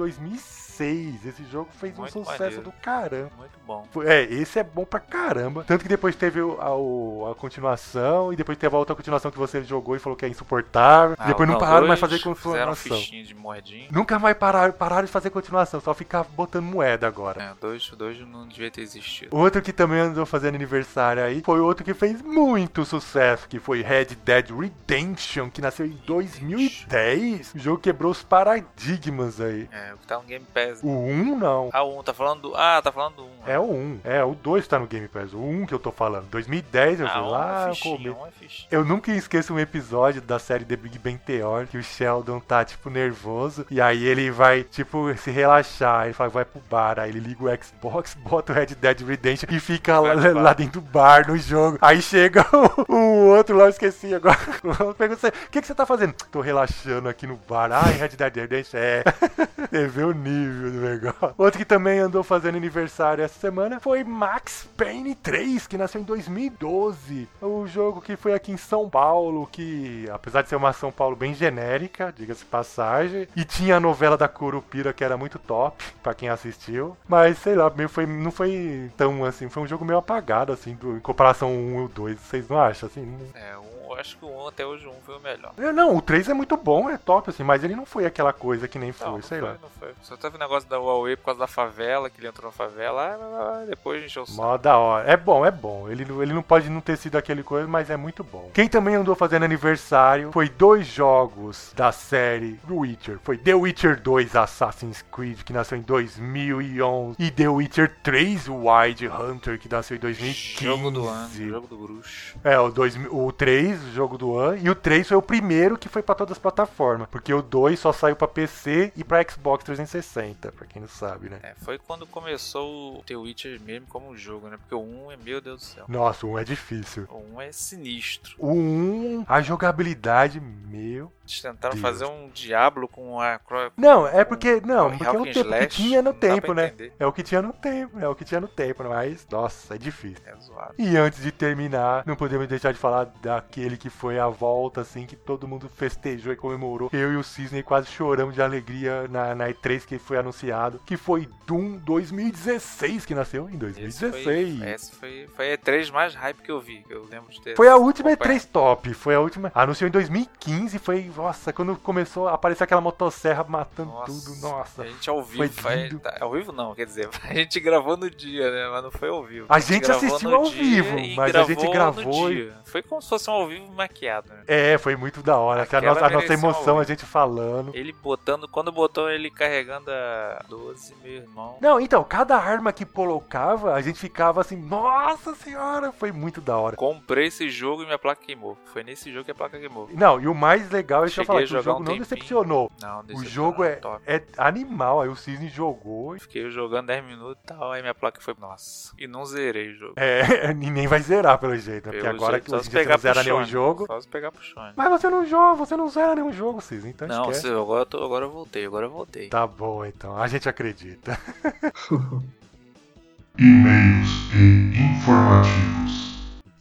2006. Esse jogo fez Muito um sucesso maneiro. do caramba. Muito bom. É, esse é bom pra caramba. Tanto que depois teve a, o- a continuação, e depois teve a outra continuação que você jogou e falou que é insuportável. Ah, depois não pararam mais dois fazer Fizeram continuação. de moedinha. Nunca mais pararam, pararam de fazer continuação, só ficar botando moeda agora. É, dois, dois não devia ter existido. Outro que também andou fazendo aniversário aí foi outro que fez muito sucesso, que foi Red Dead Redemption, que nasceu em 2010. O jogo quebrou os paradigmas aí. É, o que tá no Game Pass. O 1 não. Ah, o 1 tá falando do. Ah, tá falando do 1. É o 1. É, o 2 tá no Game Pass. O 1 que eu tô falando. 2010 eu ah, fui lá, é eu fichinha, comi. um é. Eu nunca esqueço um episódio da série The Big Bang Theory que o Sheldon tá, tipo, nervoso. E aí ele vai, tipo, se relaxar. Ele fala, vai pro bar. Aí ele liga o Xbox, bota o Red Dead Redemption e fica lá, lá dentro do bar, no jogo. Aí chega o, o outro lá, eu esqueci agora. Pergunta, o que, que você tá fazendo? Tô relaxando aqui no bar. Em Red Dead Redemption. É. Você vê o nível do negócio. Outro que também andou fazendo aniversário essa semana foi Max Payne 3, que nasceu em 2012. O jogo que foi aqui em São Paulo, que apesar de ser uma São Paulo bem genérica, diga-se passagem, e tinha a novela da Curupira que era muito top pra quem assistiu, mas sei lá, meio foi, não foi tão assim, foi um jogo meio apagado assim, em comparação ao 1 e o 2, vocês não acham assim? É, um, eu acho que o 1 até hoje o 1 foi o melhor. É, Não, o 3 é muito bom, é top assim, mas ele não foi aquela coisa que nem foi, Não, não sei foi, lá. não foi. Só teve o negócio da Huawei por causa da favela, que ele entrou na favela, ah, depois encheu o saco. Mó da hora. É bom, é bom. Ele, não- ele não pode não ter sido aquele coisa, mas é muito bom. Quem também andou fazendo aniversário foi dois jogos da série The Witcher. Foi The Witcher 2 Assassin's Creed, que nasceu em 2011. E The Witcher 3 Wild Hunter, que nasceu em 2015. Jogo do ano, jogo do bruxo. É, o, dois, o 3, o jogo do ano. E o 3 foi o primeiro que foi pra todas as plataformas. Porque o 2 só saiu pra PC e pra Xbox 360, pra quem não sabe, né? É, foi quando começou o The Witcher mesmo como jogo, né? Porque o 1 é, meu Deus do céu. Nossa, o 1 é difícil. O 1 é sinistro. O 1, a jogabilidade, meu. Eles tentaram Deus. fazer um Diablo com a. cro- Não, é porque. Não, com porque é o tempo que Slash, tinha no tempo, né? É o que tinha no tempo, é o que tinha no tempo, mas. Nossa, é difícil. É zoado. E antes de terminar, não podemos deixar de falar daquele que foi a volta, assim, que todo mundo festejou e comemorou. Eu e o Cisne quase choramos de alegria na, na E3 que foi anunciado, que foi Doom 2016, que nasceu em Esse foi, 2016. esse foi, foi a E3 mais hype que eu vi. que Eu lembro de ter. Foi a última acompanhado. E3 top, foi a última. Anunciou em 2015, foi, nossa, quando começou a aparecer aquela motosserra matando Nossa, tudo, nossa. A gente ao Foi vivo. Foi, lindo. tá, ao vivo não, quer dizer, a gente gravou no dia, né? Mas não foi ao vivo. A gente gravou assistiu no ao vivo, mas a gente gravou e-. Foi como se fosse um ao vivo maquiado, né? É, foi muito da hora. A nossa, a nossa emoção, a gente falando. Ele botando, quando botou ele carregando a 12, meu irmão. Não, então, cada arma que colocava, a gente ficava assim, nossa senhora, foi muito da hora. Comprei esse jogo e minha placa queimou. Foi nesse jogo que a placa queimou. Não, e o mais legal é que eu falar que o jogo um não decepcionou. Não, O desse jogo é, top. é animal, aí o Cisne jogou. Fiquei jogando 10 minutos e tal, aí minha placa foi. Nossa. E não zerei o jogo. É, e nem vai zerar pelo jeito, né? Porque agora jeito, que hoje se em dia você pegar não zera nenhum Jogo. Só se pegar Shone. Mas você não joga, você não zera nenhum jogo, Cisne, então Não, esquece. agora, eu tô, agora eu voltei, agora eu voltei. Tá bom, então. A gente acredita. E-mails e informativos.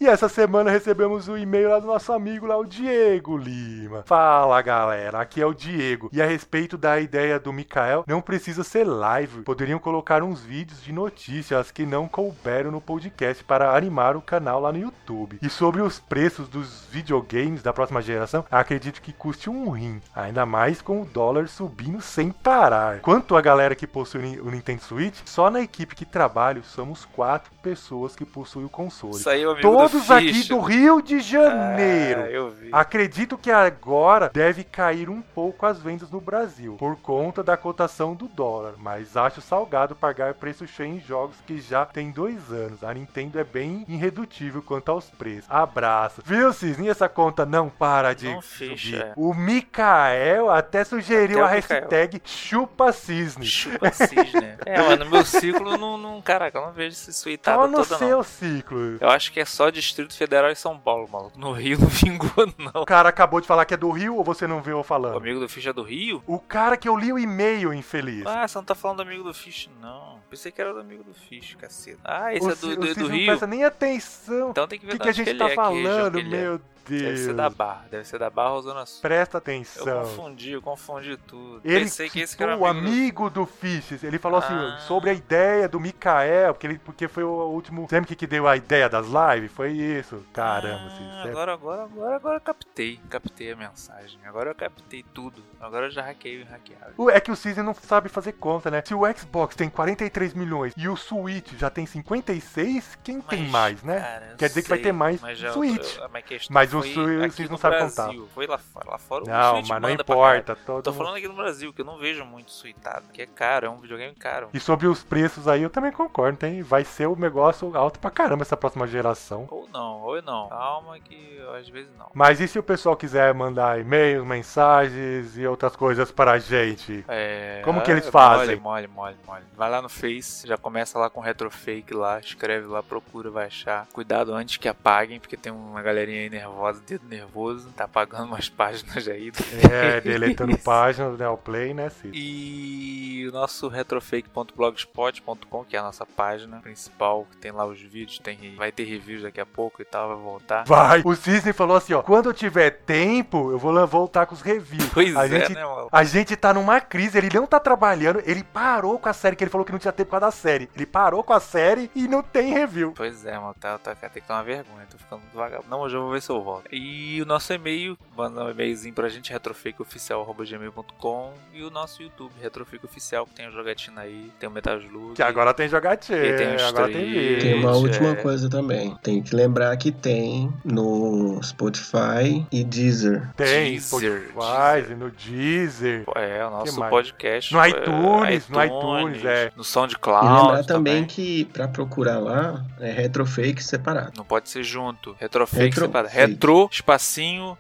E essa semana recebemos o e-mail lá do nosso amigo lá, o Diego Lima. Fala galera, aqui é o Diego. E a respeito da ideia do Mikael, não precisa ser live. Poderiam colocar uns vídeos de notícias que não couberam no podcast para animar o canal lá no YouTube. E sobre os preços dos videogames da próxima geração, acredito que custe um rim. Ainda mais com o dólar subindo sem parar. Quanto a galera que possui o Nintendo Switch, só na equipe que trabalho somos quatro pessoas que possuem o console. Saiu amigo Todos do aqui Ficha. do Rio de Janeiro. Ah, eu vi. Acredito que agora deve cair um pouco as vendas no Brasil, por conta da cotação do dólar, mas acho salgado pagar preço cheio em jogos que já tem dois anos. A Nintendo é bem irredutível quanto aos preços. Abraço. Viu, Cisne? Essa conta não para de Não ficha, subir. é. O Mikael até sugeriu Até a Mikael. hashtag chupa cisne. Chupa cisne. é, mas no meu ciclo, não, não, caraca, eu não vejo esse suitada Só no toda, seu não. ciclo. Eu acho que é só Distrito Federal e São Paulo, maluco. No Rio não vingou, não. O cara acabou de falar que é do Rio ou você não viu eu O falando? amigo do Ficha é do Rio? O cara que eu li o e-mail, infeliz. Ah, você não tá falando do amigo do Fish, não. Pensei que era do amigo do Fish, caceta. Ah, esse o é do, do, o do Cis não Rio. presta nem atenção. Então tem que O ver que, de que a gente tá é, que falando, que ele é. meu Deus. Deve ser da Barra, deve ser da Barra ou Zona Sul. Presta Eu atenção. confundi, eu confundi tudo. Ele Pensei que esse cara o amigo do Fisches. Ele falou assim Ah. sobre a ideia do Mikael, porque, ele, porque foi o último. Lembra que, que deu a ideia das lives? Foi isso. Caramba, Cis, Ah, é- agora, agora, agora, agora eu captei. Captei a mensagem. Agora eu captei tudo. Agora eu já hackei o hackeável. O- É que o Cisne não sabe fazer conta, né? Se o Xbox tem 43 milhões e o Switch já tem 56, quem tem Mas, mais, né? cara, eu Quer dizer que vai sei, ter mais mas já- Switch. eu- mas, questão Mas o Switch aqui vocês não sabem Brasil. Foi lá fora. Lá fora Não, mas não importa. Todo Tô falando aqui no Brasil, que eu não vejo muito suitado. Que é caro, é um videogame caro. E sobre os preços aí, eu também concordo, tem, vai ser o negócio alto pra caramba essa próxima geração. Ou não, ou não. Calma que às vezes não. Mas e se o pessoal quiser mandar e-mails, mensagens e outras coisas para a gente? É, Como que eles mole, fazem? Mole, mole, mole. Vai lá no Face, já começa lá com retrofake lá, escreve lá, procura, vai achar. Cuidado antes que apaguem, porque tem uma galerinha aí nervosa nervosa, dedo nervoso, tá apagando umas páginas aí. É, deletando páginas do Neoplay, né, Cid? E o nosso retrofake.blogspot.com, que é a nossa página principal, que tem lá os vídeos, tem, vai ter reviews daqui a pouco e tal, vai voltar. Vai! O Cisne falou assim, ó, quando eu tiver tempo, eu vou voltar com os reviews. Pois a é, gente, né, mano? A gente tá numa crise, ele não tá trabalhando, ele parou com a série, que ele falou que não tinha tempo por causa da série. Ele parou com a série e não tem review. Pois é, mano, tá, tá, tem que tomar vergonha, tô ficando devagar. Não, hoje eu vou ver se eu volto. E o nosso e-mail, manda um e-mailzinho pra gente, retrofakeoficial.gmail.com e o nosso YouTube, Retrofake Oficial, que tem o jogatina aí, tem o Metalslug. Que agora tem jogatina, E tem agora tem três. vídeo. Tem uma Gente, última é. coisa também. Tem que lembrar que tem no Spotify e Deezer. Tem Deezer, Spotify, no Deezer. É, o nosso podcast. No é, iTunes, no iTunes, é. No E SoundCloud. lembrar também que pra procurar lá é retrofake separado. Não pode ser junto. Retrofake Retro- separado. fake. Retro, espacinho,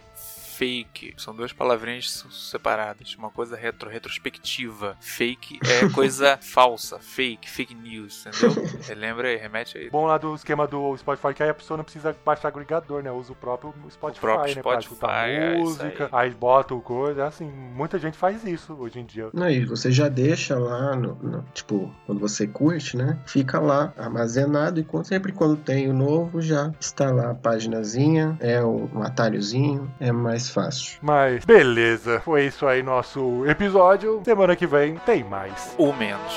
fake. São duas palavrinhas separadas. Uma coisa retro, retrospectiva. Fake é coisa falsa. Fake, fake news, entendeu? Relembra aí, remete aí. Bom lá do esquema do Spotify que aí a pessoa não precisa baixar agregador, né? Usa o próprio Spotify, próprio né? Pra Spotify, escutar é música, aí. aí. bota o coisa, assim, muita gente faz isso hoje em dia. Aí você já deixa lá, no, no- tipo, quando você curte, né? Fica lá armazenado e quando- sempre quando tem o novo já está lá a paginazinha, é um, um atalhozinho, é mais fácil. Mas beleza, foi isso aí nosso episódio. Semana que vem tem mais. Ou menos.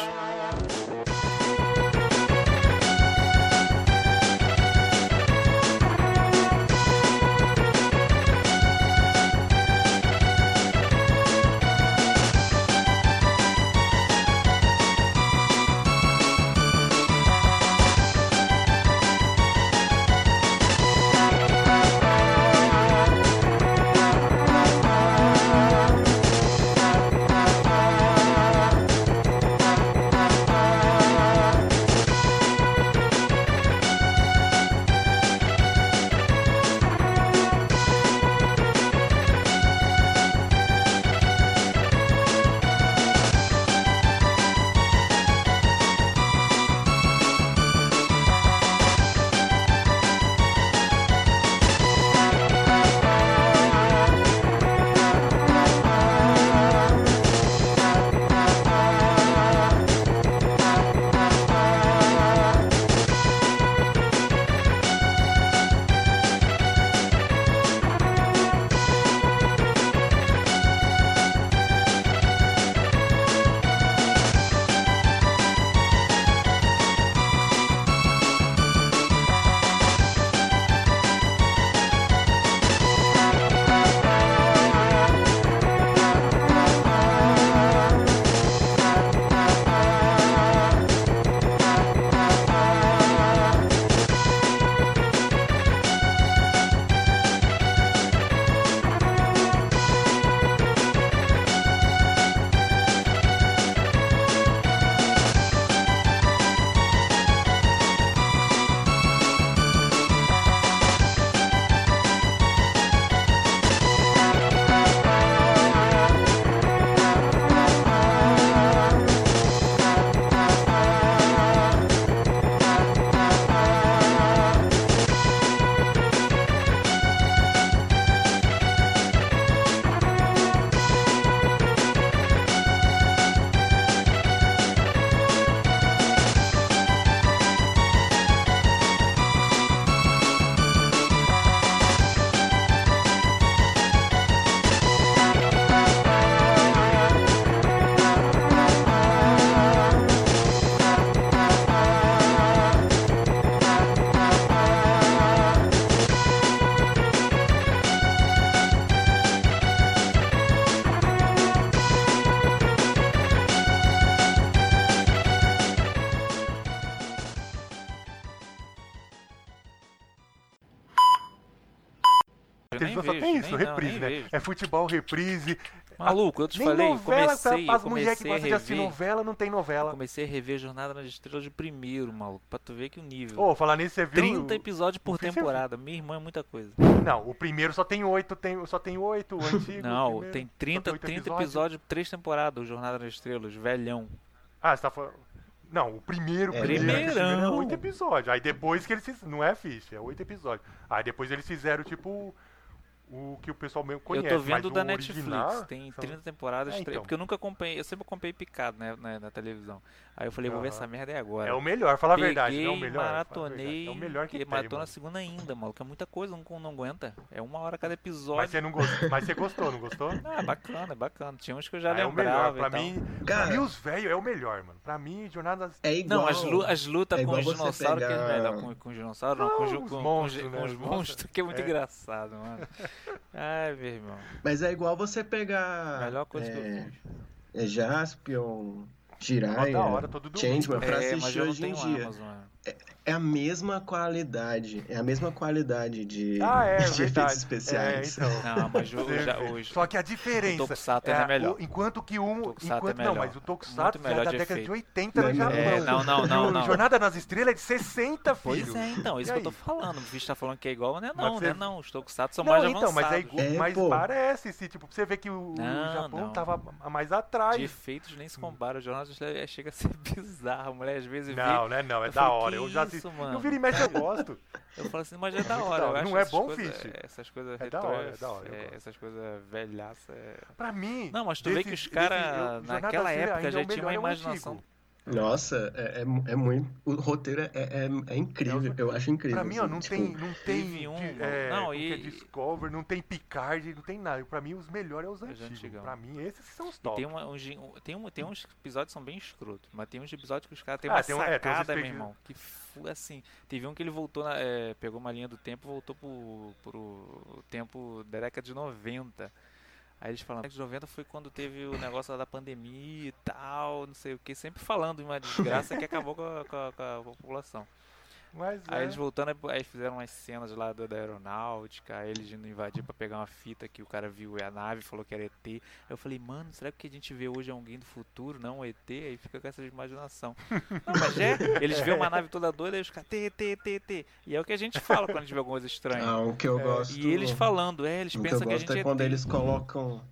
Isso, não, reprise, né? vejo. É futebol, reprise. Maluco, eu te Nem falei, novela, comecei, as eu mulheres que gostam de assistir rever. novela, não tem Eu novela. comecei a rever Jornada nas Estrelas de primeiro, maluco, pra tu ver que o nível. Ô, falar nisso, você viu? 30 episódios por o temporada. Minha irmã é muita coisa. Não, o primeiro só tem oito, tem, só tem oito, o antigo. o Não, primeiro, tem só 30, oito 30 episódios. três temporadas, o Jornada nas Estrelas, velhão. Ah, você tá falando. Não, o primeiro, É, primeiro é oito episódios. Aí depois que eles fizeram. Não é ficha, é oito episódios. Aí depois eles fizeram, tipo, o que o pessoal mesmo conhece. eu tô vendo da Netflix, original tem são- 30 temporadas, É, então. porque eu nunca acompanhei, eu sempre acompanhei picado, né, na, na televisão. Aí eu falei, vou ver essa merda é agora. É o melhor, fala a verdade. Peguei, É o melhor. maratonei, verdade. É o melhor que tem, maratona a mano. segunda ainda, maluco, é muita coisa, não, não aguenta. É uma hora cada Mas episódio. você não gostou, mas você gostou, não gostou? Ah, é bacana, é bacana. Tinha uns que eu já Ah, é o lembrava melhor. Pra mim, pra Cara- mim, os velhos é o melhor, mano. Pra mim, Jornada. É igual. Não, as, lu as lutas é com os dinossauros que é melhor. Com, com os dinossauros, não, Não, com, os- com, monstros, com, né, com os os monstros, que é muito É. engraçado, mano. Ai, meu irmão. Mas é igual você pegar. Melhor coisa que eu é, fiz. é Jaspion, Mó Jiraiya, da hora, todo domingo. Changeman pra É, assistir hoje em dia. Amazon. Né? É a mesma qualidade. É a mesma qualidade de, Ah, é, de efeitos especiais. É, então. Não, mas o, já, hoje. Só que a diferença. O Tokusatsu é melhor. o- enquanto que um. É enquanto, melhor. Não, mas o Tokusatsu já é melhor da de década efeito. de 80 no Não, Japão. É, não, não, não, o não. Jornada nas Estrelas é de 60, filho. Pois é, então, isso E que eu tô falando. O bicho tá falando que é igual, não é Mas não, você- né? Não, os Tokusatsu são Não, mais então, mas é avançados. igual. É, mas pô. parece, se, tipo, pra você vê que o, o Não, Japão não. tava mais atrás. De efeitos nem se compara. O Jornal dos Estrelas chega a ser bizarro. A mulher às vezes Não, vê. né? Não, é da falei, hora. Eu já assisti. mano? Eu viro e mexe, eu gosto. Eu falo assim, mas é da hora. da hora. Não é bom, coisas- Fish? Essas coisas É da hora, é da hora, é, essas coisas velhaça. É... Pra mim. Não, mas tu vê desse- que os caras, naquela época, já é tinham uma é imaginação. Nossa, é, é, é muito. O roteiro é, é, é incrível. Eu acho incrível. Pra mim, ó, assim, não tipo, tem, não tem um, é, Não, é e- Discover, não tem Picard, não tem nada. Pra mim, os melhores é os Os antigos. antigão. Pra mim, esses são os top. tem, uma, uns, um- tem, um, tem uns episódios que são bem escrotos, mas tem uns episódios que os caras têm Ah, uma tem um- é, tem sacada, meu espe- irmão. Que assim, teve um que ele voltou, na- é, pegou uma linha do tempo e voltou pro, pro tempo da década de 90. Aí eles falam, de 90 foi quando teve o negócio lá da pandemia e tal, não sei o que, sempre falando uma desgraça que acabou com a, com a- com a população. Mas Aí é, eles voltando, aí fizeram umas cenas lá do- da aeronáutica, aí eles indo invadir pra pegar uma fita que o cara viu a nave, falou que era ET. Aí eu falei, mano, será que o que a gente vê hoje é alguém do futuro, não um ET? Aí fica com essa imaginação. Não, mas é, eles vêem uma nave toda doida, aí os caras, T, T, T, T. E é o que a gente fala quando a gente vê alguma coisa estranha. Ah, o que eu gosto. É, E eles falando, é, eles O que eu pensam que a gosto gente é é quando ET. eles colocam.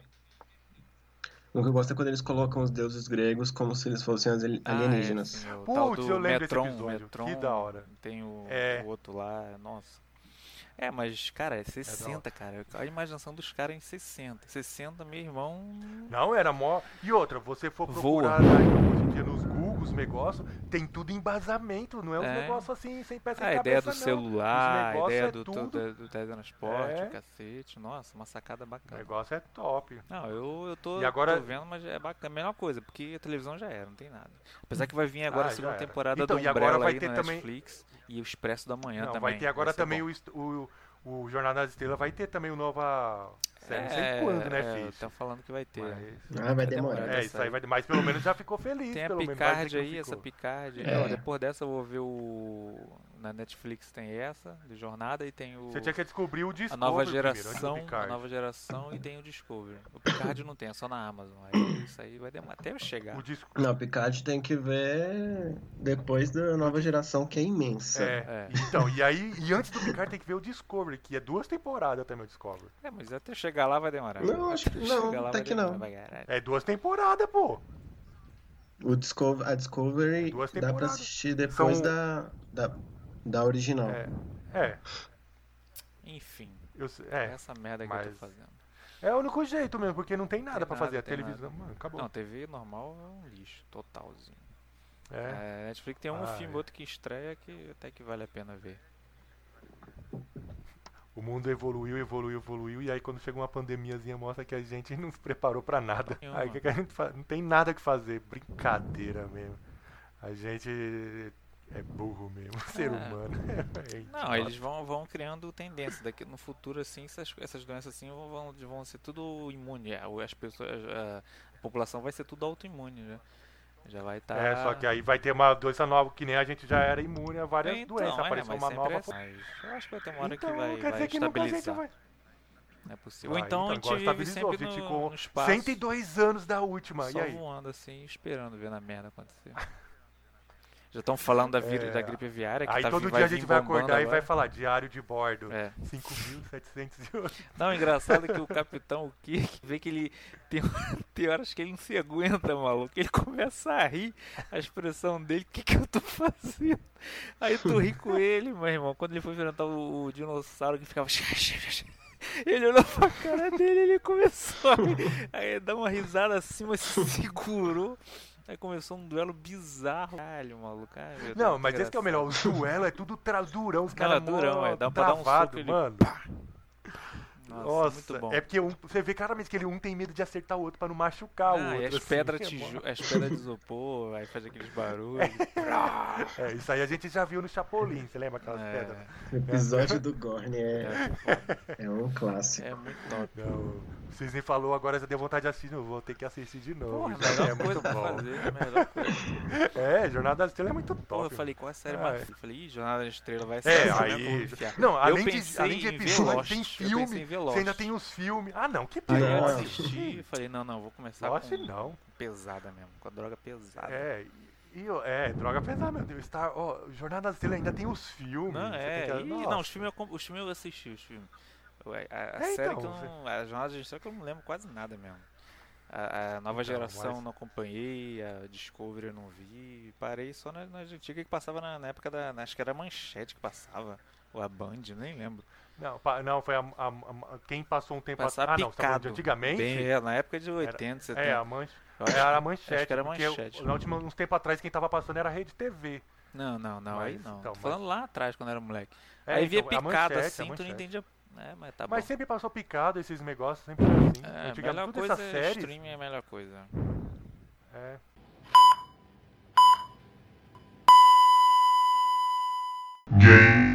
O que eu gosto é quando eles colocam os deuses gregos como se eles fossem as ali- Ah, é, alienígenas. Putz, eu lembro desse Metron, episódio. Metron, Que da hora. Tem o, É. o outro lá, nossa. É, mas, cara, é 60, cara. A imaginação dos caras é em 60. 60, meu irmão. Não, era mó. E outra, você for Voa. procurar aí, hoje em dia nos Google os negócios, tem tudo embasamento, não é É. negócios assim, sem peça Ah, a ideia cabeça, do não. celular, a ideia é do, tudo- do, do teletransporte, É. o cacete. Nossa, uma sacada O bacana. negócio é top. Não, eu, eu tô, E agora- tô vendo, mas é bacana. A melhor coisa, porque a televisão já era, não tem nada. Apesar que vai vir agora Ah, a segunda temporada Então, do e agora Umbrella vai aí ter na também- Netflix e o Expresso da Manhã Não, também. vai ter agora vai também o, o, o Jornada das Estrelas, vai ter também o nova série, não sei quando, né, é, Fish? Estão falando que vai ter. Mas- Ah, vai demorar. É, isso aí vai. Mas pelo menos já ficou feliz. Tem a vai Picard aí, essa. Picard. É. Não, depois dessa eu vou ver o. Na Netflix tem essa, de jornada, e tem o. Você tinha que descobrir o A Discovery nova primeiro, antes do geração, a Picard. nova geração e tem o Discovery. O Picard não tem, é só na Amazon. Aí isso aí vai demorar até eu chegar. O Dis- Não, Picard tem que ver depois da nova geração, que é imensa. É, É. então, e aí, e antes do Picard tem que ver o Discovery, que é duas temporadas também o Discovery. É, mas até chegar lá vai demorar. Não, acho que Até não, chegar lá até vai que demorar, não. vai. É duas temporadas, pô. O Discover, a Discovery Duas dá pra assistir depois São- da, da, da original. É, é, Enfim, eu, é essa merda que eu tô fazendo. é o único jeito mesmo, porque não tem nada Tem pra nada, fazer. A televisão, mano, acabou. Não, TV normal é um lixo, totalzinho. É. É, Netflix tem um Ah, filme, é. outro que estreia que até que vale a pena ver. O mundo evoluiu, evoluiu, evoluiu, e aí quando chega uma pandemiazinha mostra que a gente não se preparou pra nada. Nenhuma. Aí que a gente faz? Não tem nada que fazer, brincadeira mesmo. A gente é burro mesmo, ser É. humano. É Não, eles vão, vão criando tendência. Daqui no futuro, assim, essas, essas doenças assim vão, vão, vão ser tudo imune. A- As pessoas, a, a população vai ser tudo autoimune, né? Já vai estar. É, só que aí vai ter uma doença nova, que nem a gente já era imune a várias Então, doenças. é, Apareceu mas uma nova. é assim. Mas eu acho que vai ter uma hora Então, que vai, quer vai dizer que nunca a gente estabilizar. vai. Não é possível. Vai, Ou então, a gente vive sempre a gente no, no espaço, 102 anos da última, só e aí? voando assim, esperando ver a merda acontecer. Já estão falando da, vir, É. da gripe aviária, que Aí tá, todo dia a gente vai acordar e vai agora. falar diário de bordo. É. 5.708. Não, engraçado é que o capitão, o Kirk, vê que ele tem, tem horas que ele não se aguenta, maluco. Ele começa a rir, a expressão dele, o que, que eu tô fazendo? Aí tu ri com ele, meu irmão. Quando ele foi enfrentar o, o dinossauro que ficava. Ele olhou pra cara dele e ele começou. A... Aí ele dá uma risada assim, mas se segurou. Aí começou um duelo bizarro. Caralho, maluco. Ai, Não, Deus, mas esse que é o melhor. O duelo é tudo tra durão, os caras é durão, é. Dá pra dar um travado, soco, ele- mano. Nossa, Nossa, muito bom. é porque um, você vê claramente que ele um tem medo de acertar o outro pra não machucar o Ah, outro. e as assim, pedras que é tiju... mó- as pedras de isopor, aí faz aqueles barulhos. É, isso aí a gente já viu no Chapolin, você lembra aquelas pedras? O episódio do Gorn é, É, é um clássico. é muito top. Não, o Cisne falou agora, já deu vontade de assistir, não vou ter que assistir de novo. Porra, já é coisa muito bom. fazer, melhor coisa. É, Jornada das Estrelas é muito top. Porra, eu falei, qual é a série É. mais? Eu falei, ih, Jornada da Estrela vai É, ser essa, né? aí. Vamos enfiar. Não, Eu além de, além de episódio, tem eu filme. Você ainda tem os filmes. Ah, não, que Aí pior. eu não. assisti e falei, não, não, vou começar Lost com, não. com pesada mesmo, com a droga pesada. É, e, é, droga pesada, meu Deus. Star, ó, Jornada das Estrelas ainda tem os filmes. Não, é, que- e- não, os filmes, eu, os filmes eu assisti, os filmes. A, a- a É, série então, que eu não. A Jornada da Estrela que eu não lembro quase nada mesmo. A, a nova Então, geração mas- não acompanhei, a Discovery eu não vi. Parei só na, nas antigas que passava na, na época da. Acho que era a Manchete que passava. Ou a Band, nem lembro. Não, pa- não, foi a, a- a- quem passou um tempo Passava Ah, não, tá de picado. antigamente? Bem, é, na época de 80, 70. É, a manche. Eu Era a manchete. acho que era porque Manchete. Na última, uns tempos atrás, quem tava passando era a Rede TV. Não, não, não, aí Mas, não. então, falando lá atrás, quando era moleque. É, aí via então, a picado manchete, a assim, tu não entendia é Mas, tá Mas sempre passou picado esses negócios, sempre foi assim. É, Antigamente, melhor coisa essa série... streaming é a melhor coisa. É. Game